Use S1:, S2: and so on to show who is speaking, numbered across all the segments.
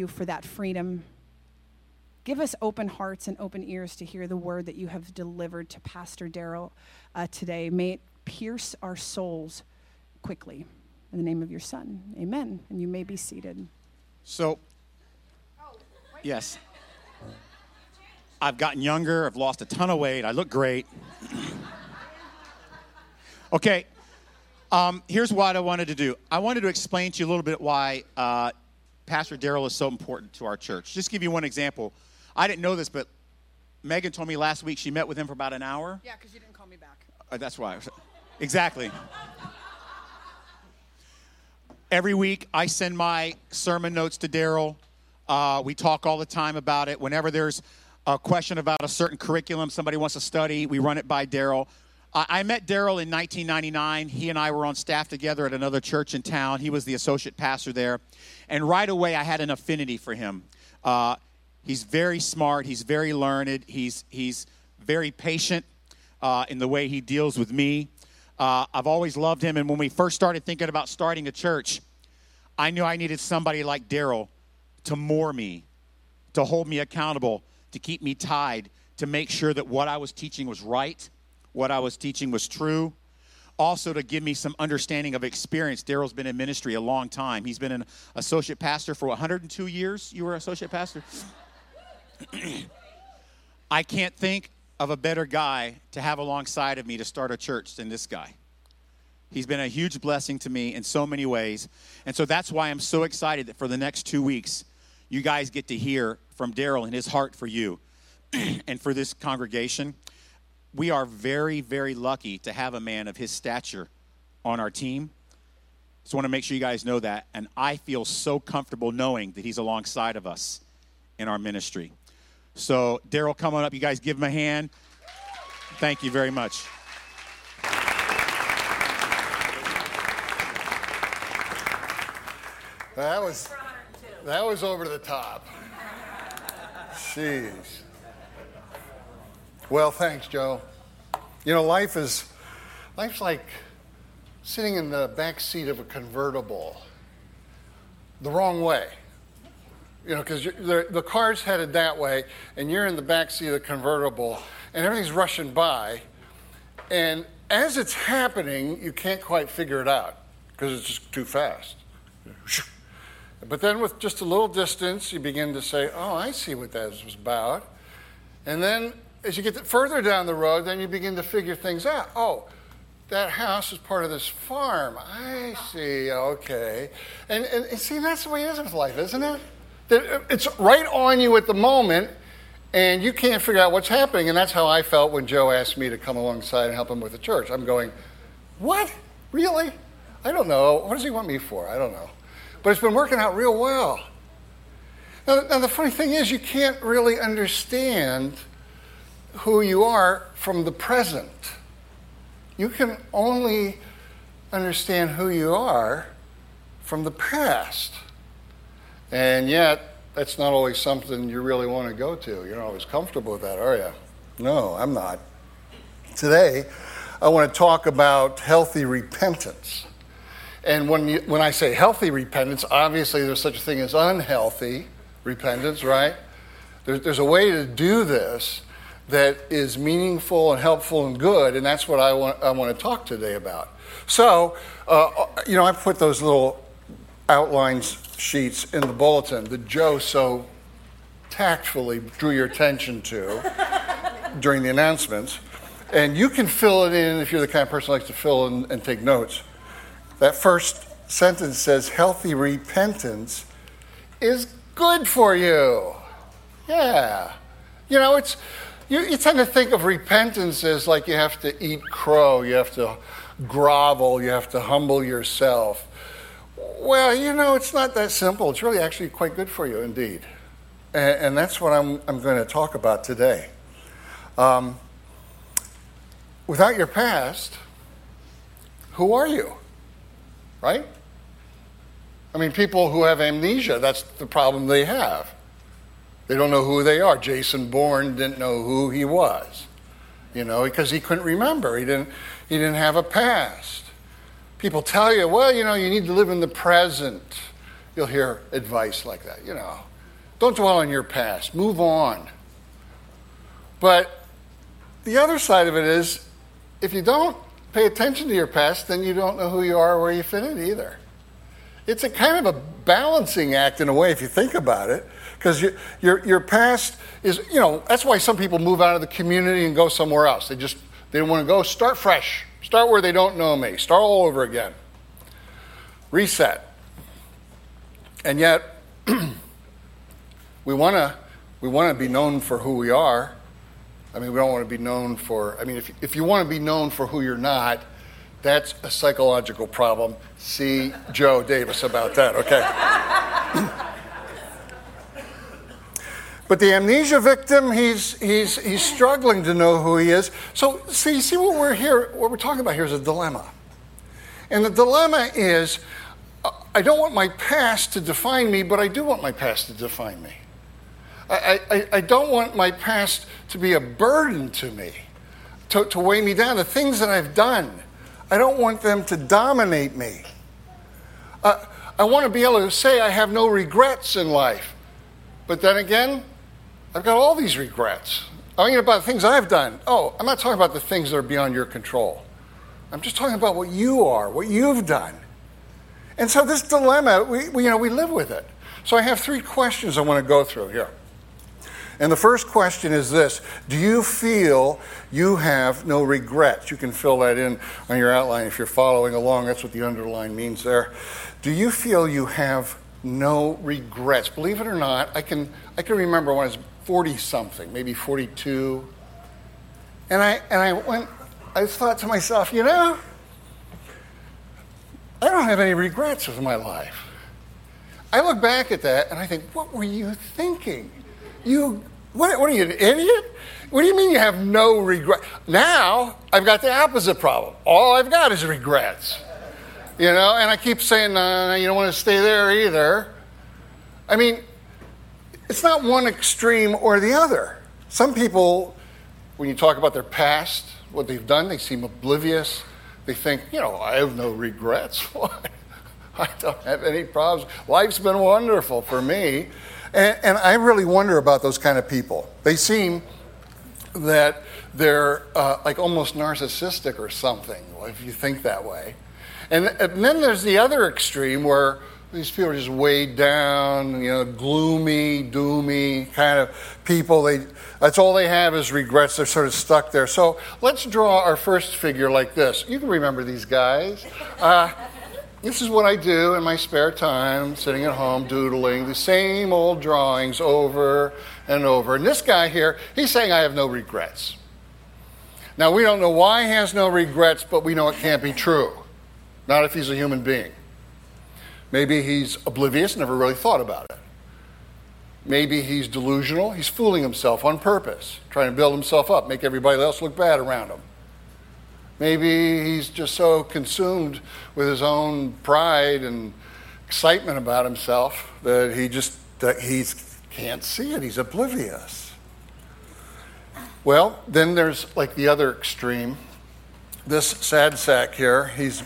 S1: you for that freedom. Give us open hearts and open ears to hear the word that you have delivered to Pastor Daryl uh, today. May it pierce our souls quickly. In the name of your Son, amen. And you may be seated.
S2: So, yes. I've gotten younger. I've lost a ton of weight. I look great. okay. Um, here's what I wanted to do. I wanted to explain to you a little bit why uh, Pastor Daryl is so important to our church. Just give you one example. I didn't know this, but Megan told me last week she met with him for about an hour.
S1: Yeah, because you didn't call me back.
S2: Uh, that's why. Exactly. Every week, I send my sermon notes to Daryl. Uh, we talk all the time about it. Whenever there's a question about a certain curriculum somebody wants to study, we run it by Daryl. I, met Daryl in 1999. He and I were on staff together at another church in town. He was the associate pastor there. And right away, I had an affinity for him. Uh, he's very smart, he's very learned, he's, he's very patient uh, in the way he deals with me. Uh, I've always loved him. And when we first started thinking about starting a church, I knew I needed somebody like Daryl to moor me, to hold me accountable, to keep me tied, to make sure that what I was teaching was right, what I was teaching was true. Also, to give me some understanding of experience. Daryl's been in ministry a long time. He's been an associate pastor for 102 years. You were associate pastor? I can't think of a better guy to have alongside of me to start a church than this guy. He's been a huge blessing to me in so many ways. And so that's why I'm so excited that for the next two weeks, you guys get to hear from Daryl and his heart for you and for this congregation. We are very, very lucky to have a man of his stature on our team. Just want to make sure you guys know that. And I feel so comfortable knowing that he's alongside of us in our ministry. So, Daryl, come on up. You guys give him a hand. Thank you very much.
S3: That was that was over the top. Jeez. Well, thanks, Joe. You know, life is life's like sitting in the back seat of a convertible the wrong way. You know, because the, the car's headed that way, and you're in the back seat of the convertible, and everything's rushing by. And as it's happening, you can't quite figure it out because it's just too fast. But then, with just a little distance, you begin to say, Oh, I see what that was about. And then, as you get further down the road, then you begin to figure things out. Oh, that house is part of this farm. I see, okay. And, and, and see, that's the way it is with life, isn't it? That uh, It's right on you at the moment, and you can't figure out what's happening. And that's how I felt when Joe asked me to come alongside and help him with the church. I'm going, What? Really? I don't know. What does he want me for? I don't know. But it's been working out real well. Now, now, the funny thing is, you can't really understand who you are from the present. You can only understand who you are from the past. And yet, that's not always something you really want to go to. You're not always comfortable with that, are you? No, I'm not. Today, I want to talk about healthy repentance. And when, you, when I say healthy repentance, obviously there's such a thing as unhealthy repentance, right? There's, there's a way to do this that is meaningful and helpful and good, and that's what I want, I want to talk today about. So, uh, you know, I put those little outlines sheets in the bulletin that Joe so tactfully drew your attention to during the announcements. And you can fill it in if you're the kind of person who likes to fill in and take notes. That first sentence says, healthy repentance is good for you. Yeah. You know, it's, you, you tend to think of repentance as like you have to eat crow, you have to grovel, you have to humble yourself. Well, you know, it's not that simple. It's really actually quite good for you indeed. And, and that's what I'm, I'm going to talk about today. Um, without your past, who are you? right? I mean, people who have amnesia, that's the problem they have. They don't know who they are. Jason Bourne didn't know who he was, you know, because he couldn't remember. He didn't, he didn't have a past. People tell you, well, you know, you need to live in the present. you'll hear advice like that. You know, don't dwell on your past, move on. But the other side of it is if you don't pay attention to your past, then you don't know who you are or where you fit in either. It's a kind of a balancing act in a way if you think about it, because your, your, your past is, you know, that's why some people move out of the community and go somewhere else. They just, they want to go start fresh, start where they don't know me, start all over again, reset. And yet, we want to we want to be known for who we are. I mean, we don't want to be known for, I mean, if, if you want to be known for who you're not, that's a psychological problem. See Joe Davis about that, okay? But the amnesia victim, he's, he's, he's struggling to know who he is. So, see, see what we're here, what we're talking about here is a dilemma. And the dilemma is I don't want my past to define me, but I do want my past to define me. I, I, I don't want my past to be a burden to me, to, to weigh me down. The things that I've done, I don't want them to dominate me. Uh, I want to be able to say I have no regrets in life. But then again, I've got all these regrets. Oh, I mean, about the things I've done. Oh, I'm not talking about the things that are beyond your control. I'm just talking about what you are, what you've done. And so this dilemma, we, we, you know, we live with it. So I have three questions I want to go through here. And the first question is this Do you feel you have no regrets? You can fill that in on your outline if you're following along. That's what the underline means there. Do you feel you have no regrets? Believe it or not, I can, I can remember when I was 40 something, maybe 42. And I, and I went, I thought to myself, you know, I don't have any regrets with my life. I look back at that and I think, what were you thinking? You, what, what are you, an idiot? What do you mean you have no regret? Now I've got the opposite problem. All I've got is regrets. You know, and I keep saying, no, you don't want to stay there either. I mean, it's not one extreme or the other. Some people, when you talk about their past, what they've done, they seem oblivious they think, you know, I have no regrets. I don't have any problems. Life's been wonderful for me. And, and, I really wonder about those kind of people. They seem that they're uh, like almost narcissistic or something, if you think that way. And, and then there's the other extreme where these people are just weighed down, you know, gloomy, doomy kind of people. They, that's all they have is regrets. They're sort of stuck there. So let's draw our first figure like this. You can remember these guys. Uh, this is what I do in my spare time, sitting at home doodling the same old drawings over and over. And this guy here, he's saying, I have no regrets. Now, we don't know why he has no regrets, but we know it can't be true. Not if he's a human being. Maybe he's oblivious, never really thought about it. Maybe he's delusional. He's fooling himself on purpose, trying to build himself up, make everybody else look bad around him. Maybe he's just so consumed with his own pride and excitement about himself that he just that he can't see it. He's oblivious. Well, then there's like the other extreme. This sad sack here, he's,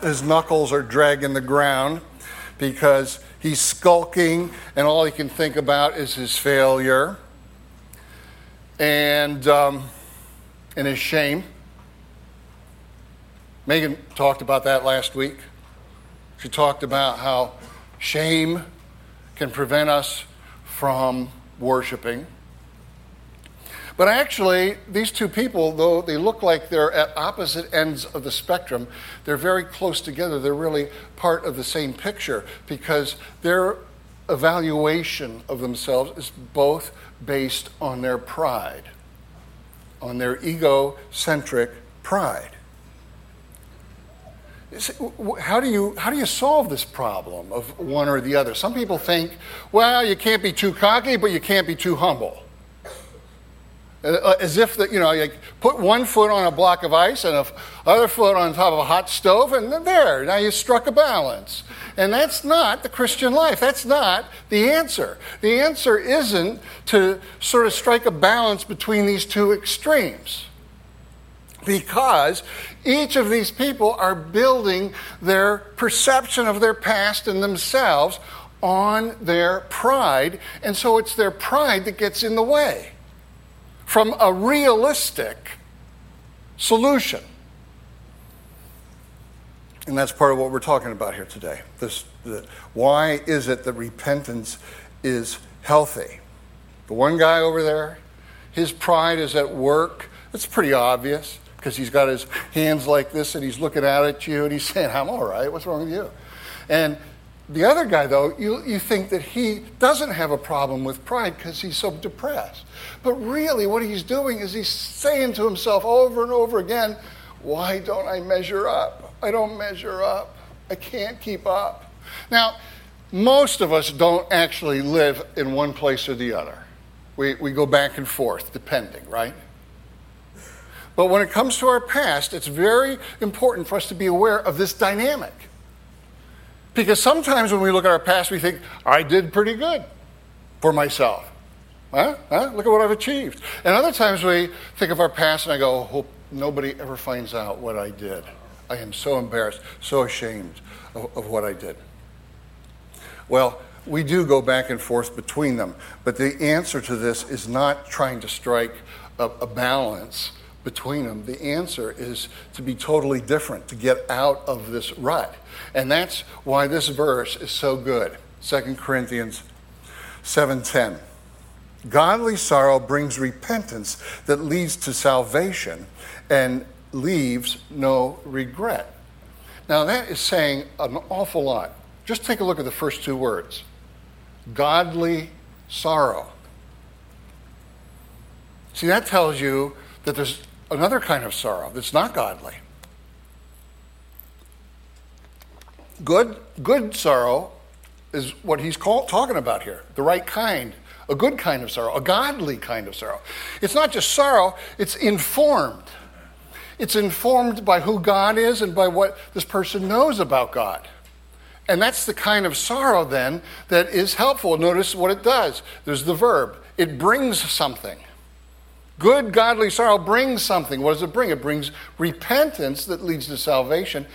S3: his, knuckles are dragging the ground because He's skulking, and all he can think about is his failure and, um, and his shame. Megan talked about that last week. She talked about how shame can prevent us from worshiping. But actually, these two people, though they look like they're at opposite ends of the spectrum, they're very close together. They're really part of the same picture because their evaluation of themselves is both based on their pride, on their egocentric pride. How do, you, how do you solve this problem of one or the other? Some people think, well, you can't be too cocky, but you can't be too humble. Uh, uh, as if that you know you put one foot on a block of ice and a other foot on top of a hot stove and there now you struck a balance. And that's not the christian life. That's not the answer. The answer isn't to sort of strike a balance between these two extremes. Because each of these people are building their perception of their past and themselves on their pride. And so it's their pride that gets in the way from a realistic solution. And that's part of what we're talking about here today. This, the, why is it that repentance is healthy? The one guy over there, his pride is at work. It's pretty obvious because he's got his hands like this and he's looking out at you and he's saying, I'm all right. What's wrong with you? And the other guy, though, you, you think that he doesn't have a problem with pride because he's so depressed. But really, what he's doing is he's saying to himself over and over again, Why don't I measure up? I don't measure up. I can't keep up. Now, most of us don't actually live in one place or the other. We, we go back and forth, depending, right? But when it comes to our past, it's very important for us to be aware of this dynamic. Because sometimes when we look at our past, we think, I did pretty good for myself. Huh? Huh? Look at what I've achieved. And other times we think of our past and I go, hope nobody ever finds out what I did. I am so embarrassed, so ashamed of, of what I did. Well, we do go back and forth between them, but the answer to this is not trying to strike a, a balance between them. The answer is to be totally different, to get out of this rut. And that's why this verse is so good. 2 Corinthians 7:10. Godly sorrow brings repentance that leads to salvation and leaves no regret. Now, that is saying an awful lot. Just take a look at the first two words godly sorrow. See, that tells you that there's another kind of sorrow that's not godly. Good, good sorrow is what he's call, talking about here the right kind, a good kind of sorrow, a godly kind of sorrow. It's not just sorrow, it's informed. It's informed by who God is and by what this person knows about God. And that's the kind of sorrow then that is helpful. Notice what it does. There's the verb. It brings something. Good godly sorrow brings something. What does it bring? It brings repentance that leads to salvation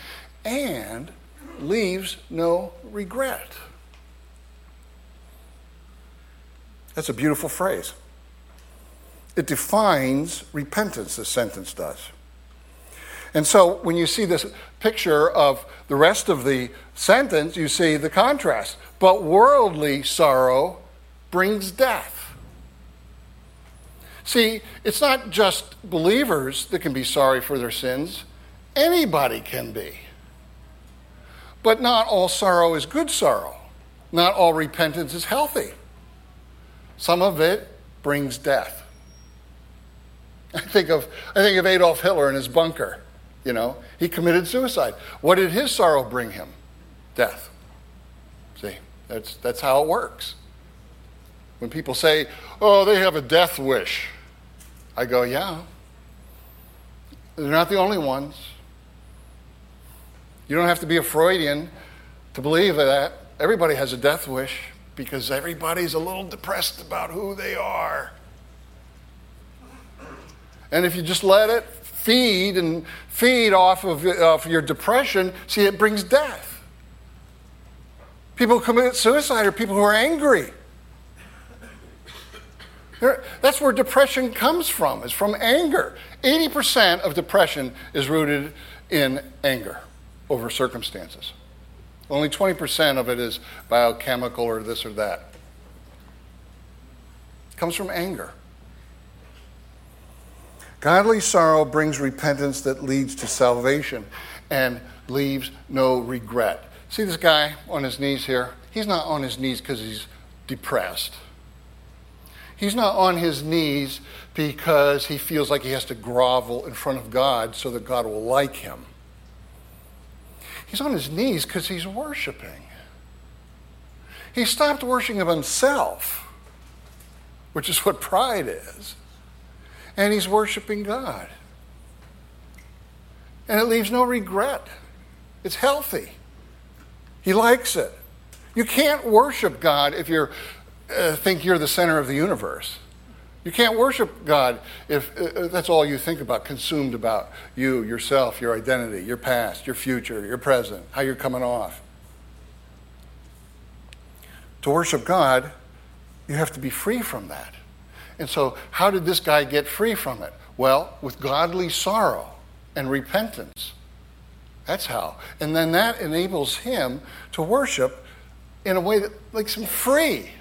S3: and leaves no regret. That's a beautiful phrase. It defines repentance, this sentence does. And so when you see this picture of the rest of the sentence, you see the contrast. But worldly sorrow brings death. See, it's not just believers that can be sorry for their sins, anybody can be. But not all sorrow is good sorrow. Not all repentance is healthy. Some of it brings death. I think of, I think of Adolf Hitler in his bunker. You know, he committed suicide. What did his sorrow bring him? Death. See, that's, that's how it works. When people say, oh, they have a death wish, I go, yeah. They're not the only ones. You don't have to be a Freudian to believe that. Everybody has a death wish because everybody's a little depressed about who they are. And if you just let it feed and feed off of, your depression, see, it brings death. People who commit suicide are people who are angry. That's where depression comes from, is from anger. 80% of depression is rooted in anger over circumstances. Only 20% of it is biochemical or this or that. It comes from anger. Godly sorrow brings repentance that leads to salvation and leaves no regret. See this guy on his knees here? He's not on his knees because he's depressed. He's not on his knees because he feels like he has to grovel in front of God so that God will like him. He's on his knees because he's worshiping. He stopped worshiping of himself, which is what pride is and he's worshiping God. And it leaves no regret. It's healthy. He likes it. You can't worship God if you uh, think you're the center of the universe. You can't worship God if uh, that's all you think about, consumed about you, yourself, your identity, your past, your future, your present, how you're coming off. To worship God, you have to be free from that. And so, how did this guy get free from it? Well, with godly sorrow and repentance. That's how. And then that enables him to worship in a way that makes him free.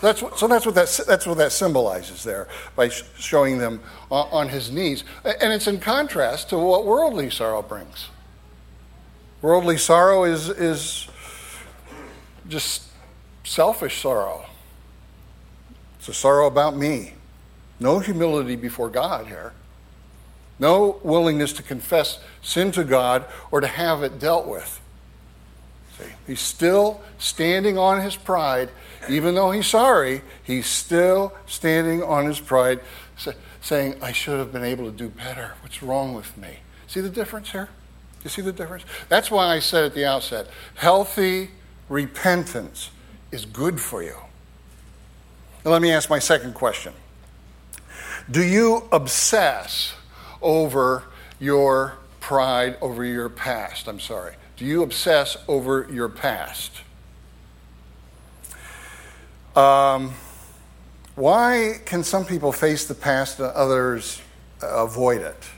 S3: That's what, so that's what that, that's what that symbolizes there by showing them on, on his knees. And it's in contrast to what worldly sorrow brings. Worldly sorrow is, is just selfish sorrow. It's a sorrow about me. No humility before God here. No willingness to confess sin to God or to have it dealt with. See, he's still standing on his pride. Even though he's sorry, he's still standing on his pride, saying, I should have been able to do better. What's wrong with me? See the difference here? You see the difference? That's why I said at the outset healthy repentance is good for you. Now, let me ask my second question Do you obsess over your pride, over your past? I'm sorry. Do you obsess over your past? Um, why can some people face the past and others avoid it?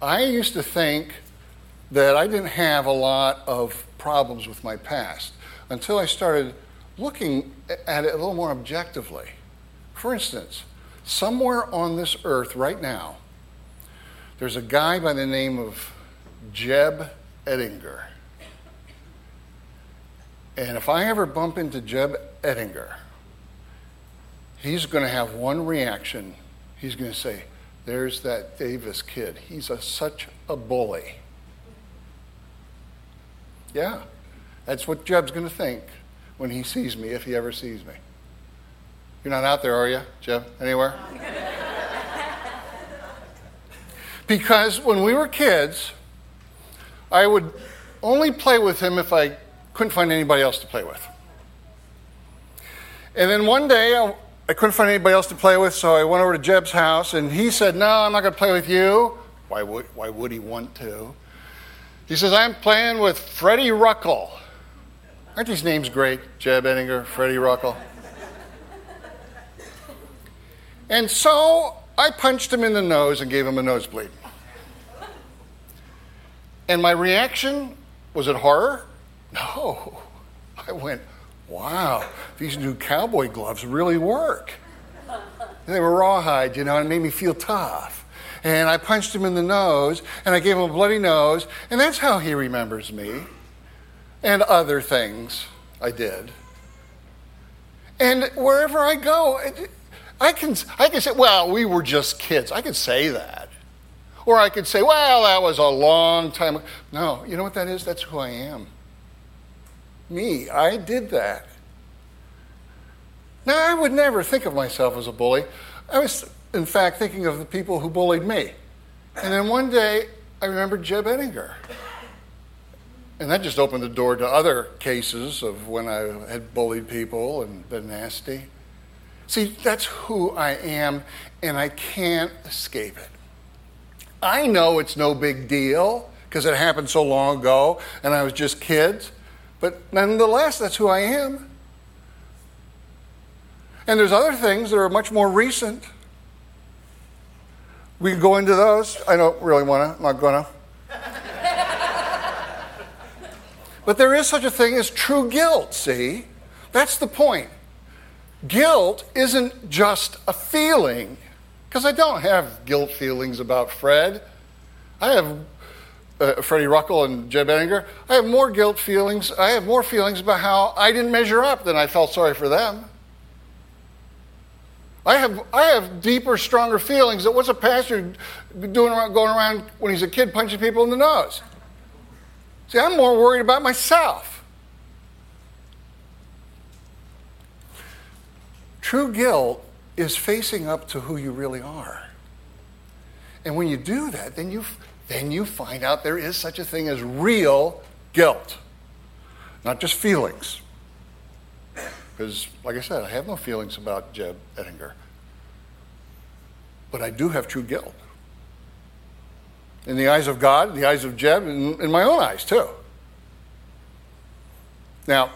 S3: I used to think that I didn't have a lot of problems with my past until I started looking at it a little more objectively. For instance, somewhere on this earth right now, there's a guy by the name of Jeb Ettinger. And if I ever bump into Jeb Ettinger, he's going to have one reaction. He's going to say, There's that Davis kid. He's a, such a bully. Yeah, that's what Jeb's going to think when he sees me, if he ever sees me. You're not out there, are you, Jeb? Anywhere? because when we were kids, I would only play with him if I couldn't find anybody else to play with. And then one day, I, I couldn't find anybody else to play with, so I went over to Jeb's house, and he said, No, I'm not going to play with you. Why would, why would he want to? He says, I'm playing with Freddie Ruckel. Aren't these names great? Jeb Ettinger, Freddie Ruckel. And so I punched him in the nose and gave him a nosebleed. And my reaction was it horror? No. I went, wow, these new cowboy gloves really work. they were rawhide, you know, and it made me feel tough and I punched him in the nose, and I gave him a bloody nose, and that's how he remembers me, and other things I did. And wherever I go, I can, I can say, well, we were just kids. I could say that. Or I could say, well, that was a long time ago. No, you know what that is? That's who I am. Me, I did that. Now, I would never think of myself as a bully. I was in fact, thinking of the people who bullied me. And then one day, I remembered Jeb Ettinger. And that just opened the door to other cases of when I had bullied people and been nasty. See, that's who I am, and I can't escape it. I know it's no big deal because it happened so long ago and I was just kids, but nonetheless, that's who I am. And there's other things that are much more recent we can go into those. I don't really want to. I'm not going to. but there is such a thing as true guilt, see? That's the point. Guilt isn't just a feeling, because I don't have guilt feelings about Fred. I have uh, Freddie Ruckel and Jeb Ettinger. I have more guilt feelings. I have more feelings about how I didn't measure up than I felt sorry for them. I have, I have deeper, stronger feelings that what's a pastor doing around, going around when he's a kid punching people in the nose? See, I'm more worried about myself. True guilt is facing up to who you really are. And when you do that, then you, then you find out there is such a thing as real guilt, not just feelings. because, like I said, I have no feelings about Jeb Ettinger. But I do have true guilt. In the eyes of God, in the eyes of Jeb, and in my own eyes, too. Now,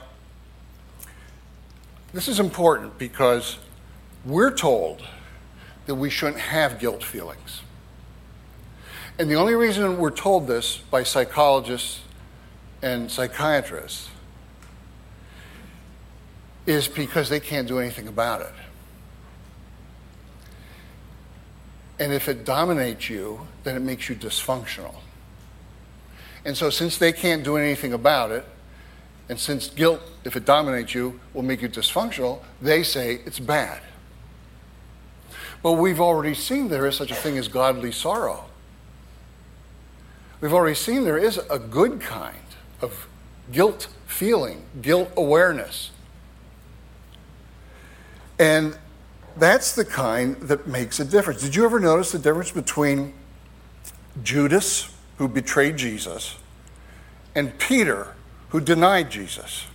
S3: this is important because we're told that we shouldn't have guilt feelings. And the only reason we're told this by psychologists and psychiatrists is because they can't do anything about it. And if it dominates you, then it makes you dysfunctional. And so, since they can't do anything about it, and since guilt, if it dominates you, will make you dysfunctional, they say it's bad. But we've already seen there is such a thing as godly sorrow. We've already seen there is a good kind of guilt feeling, guilt awareness. And that's the kind that makes a difference. Did you ever notice the difference between Judas, who betrayed Jesus, and Peter, who denied Jesus?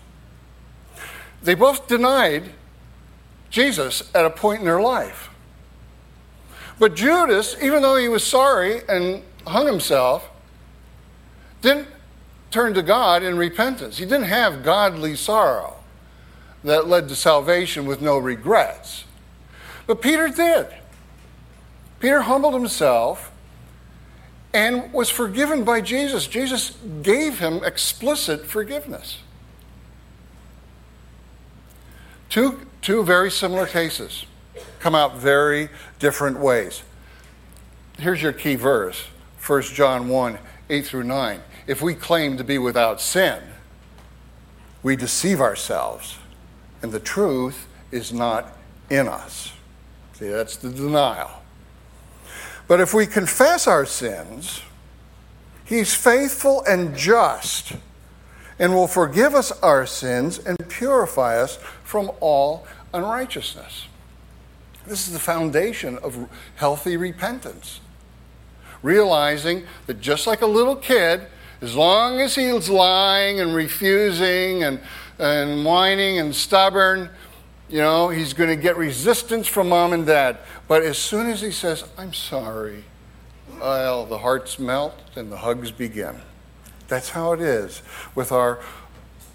S3: They both denied Jesus at a point in their life. But Judas, even though he was sorry and hung himself, didn't turn to God in repentance. He didn't have godly sorrow that led to salvation with no regrets. But Peter did. Peter humbled himself and was forgiven by Jesus. Jesus gave him explicit forgiveness. Two, two very similar cases come out very different ways. Here's your key verse 1 John 1 8 through 9. If we claim to be without sin, we deceive ourselves, and the truth is not in us. See, that's the denial. But if we confess our sins, He's faithful and just and will forgive us our sins and purify us from all unrighteousness. This is the foundation of healthy repentance. Realizing that just like a little kid, as long as he's lying and refusing and, and whining and stubborn, you know, he's going to get resistance from mom and dad. But as soon as he says, I'm sorry, well, the hearts melt and the hugs begin. That's how it is with our,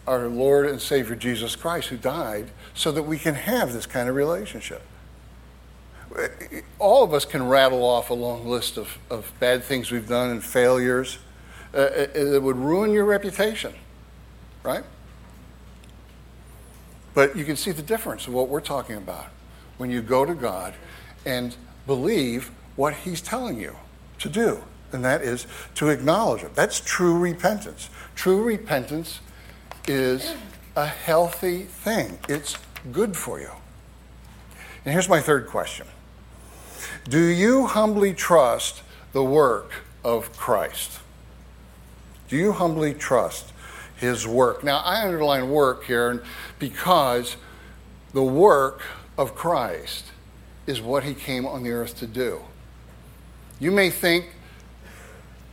S3: our Lord and Savior Jesus Christ, who died so that we can have this kind of relationship. Uh, all of us can rattle off a long list of, of bad things we've done and failures uh, uh, uh it, it would ruin your reputation, right? But you can see the difference of what we're talking about when you go to God and believe what He's telling you to do, and that is to acknowledge it. That's true repentance. True repentance is a healthy thing, it's good for you. And here's my third question Do you humbly trust the work of Christ? Do you humbly trust his work? Now, I underline work here because the work of Christ is what he came on the earth to do. You may think,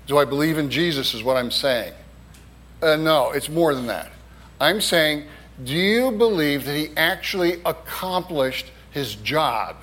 S3: do I believe in Jesus, is what I'm saying. Uh, no, it's more than that. I'm saying, do you believe that he actually accomplished his job?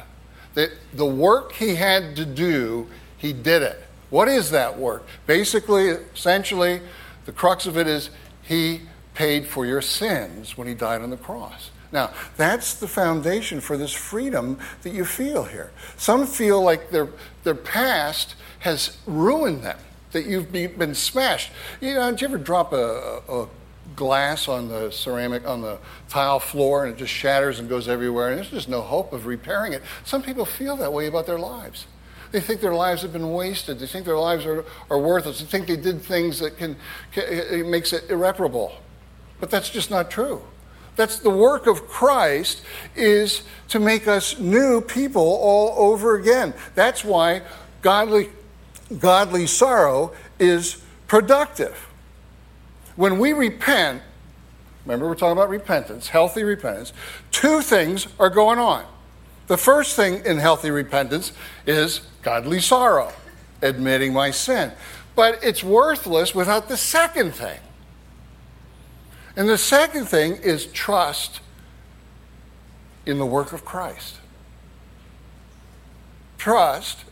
S3: That the work he had to do, he did it. What is that work? Basically, essentially, the crux of it is he paid for your sins when he died on the cross. Now, that's the foundation for this freedom that you feel here. Some feel like their, their past has ruined them, that you've been smashed. You know, did you ever drop a, a glass on the ceramic, on the tile floor, and it just shatters and goes everywhere, and there's just no hope of repairing it? Some people feel that way about their lives. They think their lives have been wasted. They think their lives are, are worthless. They think they did things that can, can it makes it irreparable. But that's just not true. That's the work of Christ is to make us new people all over again. That's why godly, godly sorrow is productive. When we repent, remember we're talking about repentance, healthy repentance, two things are going on. The first thing in healthy repentance is godly sorrow, admitting my sin. But it's worthless without the second thing. And the second thing is trust in the work of Christ. Trust,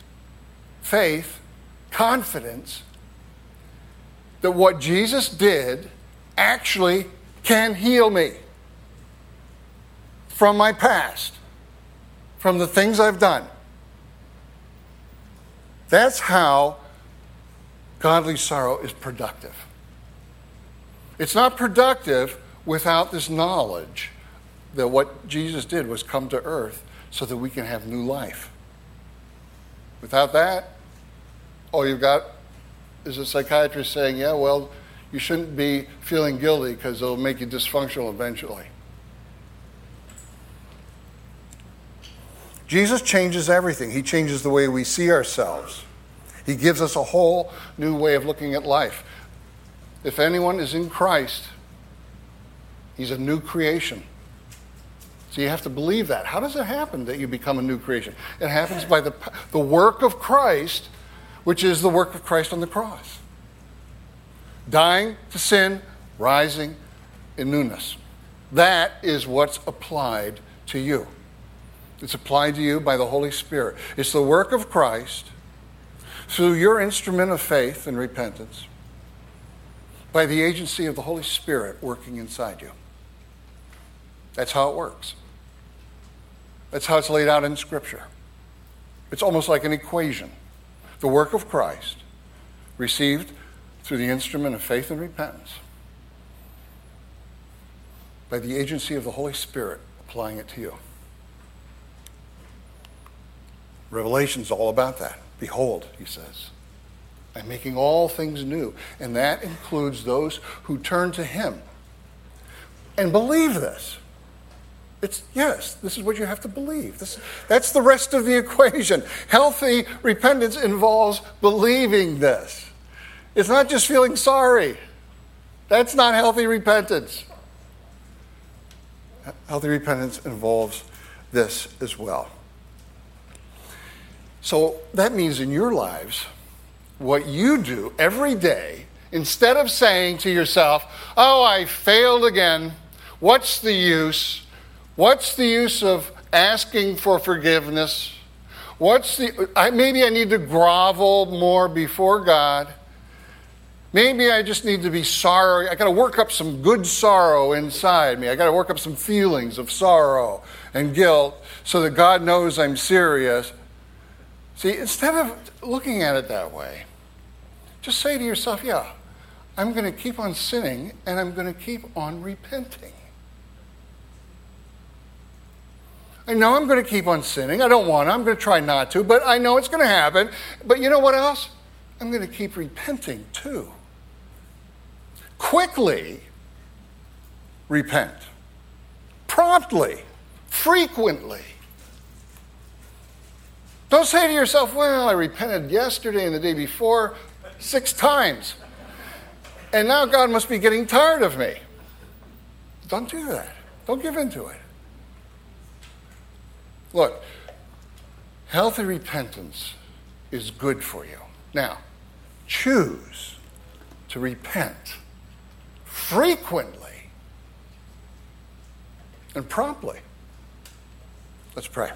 S3: faith, confidence that what Jesus did actually can heal me from my past, from the things I've done. That's how godly sorrow is productive. It's not productive without this knowledge that what Jesus did was come to earth so that we can have new life. Without that, all you've got is a psychiatrist saying, yeah, well, you shouldn't be feeling guilty because it'll make you dysfunctional eventually. Jesus changes everything. He changes the way we see ourselves. He gives us a whole new way of looking at life. If anyone is in Christ, he's a new creation. So you have to believe that. How does it happen that you become a new creation? It happens by the, the work of Christ, which is the work of Christ on the cross. Dying to sin, rising in newness. That is what's applied to you. It's applied to you by the Holy Spirit. It's the work of Christ through your instrument of faith and repentance by the agency of the Holy Spirit working inside you. That's how it works. That's how it's laid out in Scripture. It's almost like an equation. The work of Christ, received through the instrument of faith and repentance, by the agency of the Holy Spirit applying it to you. Revelation's all about that. Behold, he says, I'm making all things new. And that includes those who turn to him and believe this. It's yes, this is what you have to believe. This, that's the rest of the equation. Healthy repentance involves believing this. It's not just feeling sorry. That's not healthy repentance. Healthy repentance involves this as well. So that means in your lives, what you do every day, instead of saying to yourself, Oh, I failed again, what's the use? What's the use of asking for forgiveness? What's the, I, maybe I need to grovel more before God. Maybe I just need to be sorry. I got to work up some good sorrow inside me. I got to work up some feelings of sorrow and guilt so that God knows I'm serious. See, instead of looking at it that way, just say to yourself, yeah, I'm going to keep on sinning and I'm going to keep on repenting. I know I'm going to keep on sinning. I don't want to. I'm going to try not to, but I know it's going to happen. But you know what else? I'm going to keep repenting too. Quickly repent, promptly, frequently. Don't say to yourself, well, I repented yesterday and the day before six times. And now God must be getting tired of me. Don't do that. Don't give in to it. Look, healthy repentance is good for you. Now, choose to repent frequently and promptly. Let's pray.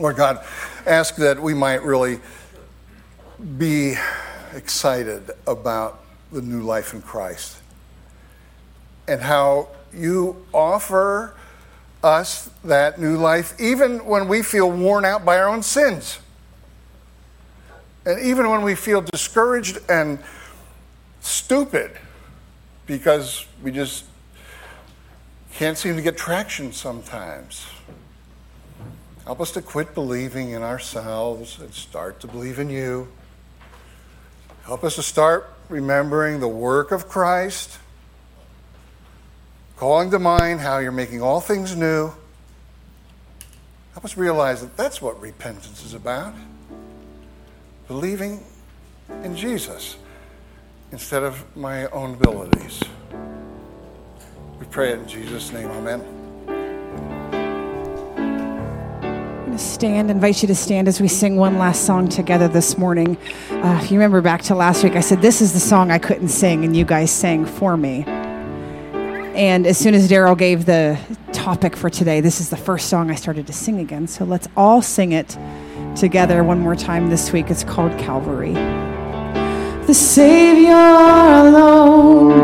S3: Lord God, ask that we might really be excited about the new life in Christ and how you offer us that new life even when we feel worn out by our own sins. And even when we feel discouraged and stupid because we just can't seem to get traction sometimes. Help us to quit believing in ourselves and start to believe in you. Help us to start remembering the work of Christ, calling to mind how you're making all things new. Help us realize that that's what repentance is about believing in Jesus instead of my own abilities. We pray it in Jesus' name. Amen.
S1: I'm going to Stand, invite you to stand as we sing one last song together this morning. Uh, if you remember back to last week, I said, This is the song I couldn't sing, and you guys sang for me. And as soon as Daryl gave the topic for today. This is the first song I started to sing again, so let's all sing it together one more time this week. It's called Calvary. The Savior alone,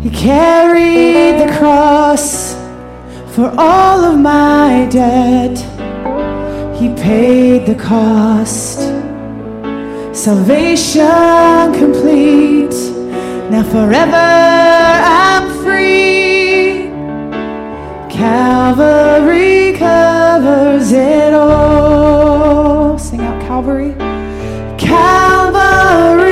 S1: He carried the cross for all of my debt. He paid the cost. Salvation complete. Now forever I'm Calvary. Covers it all. Sing out Calvary. Calvary.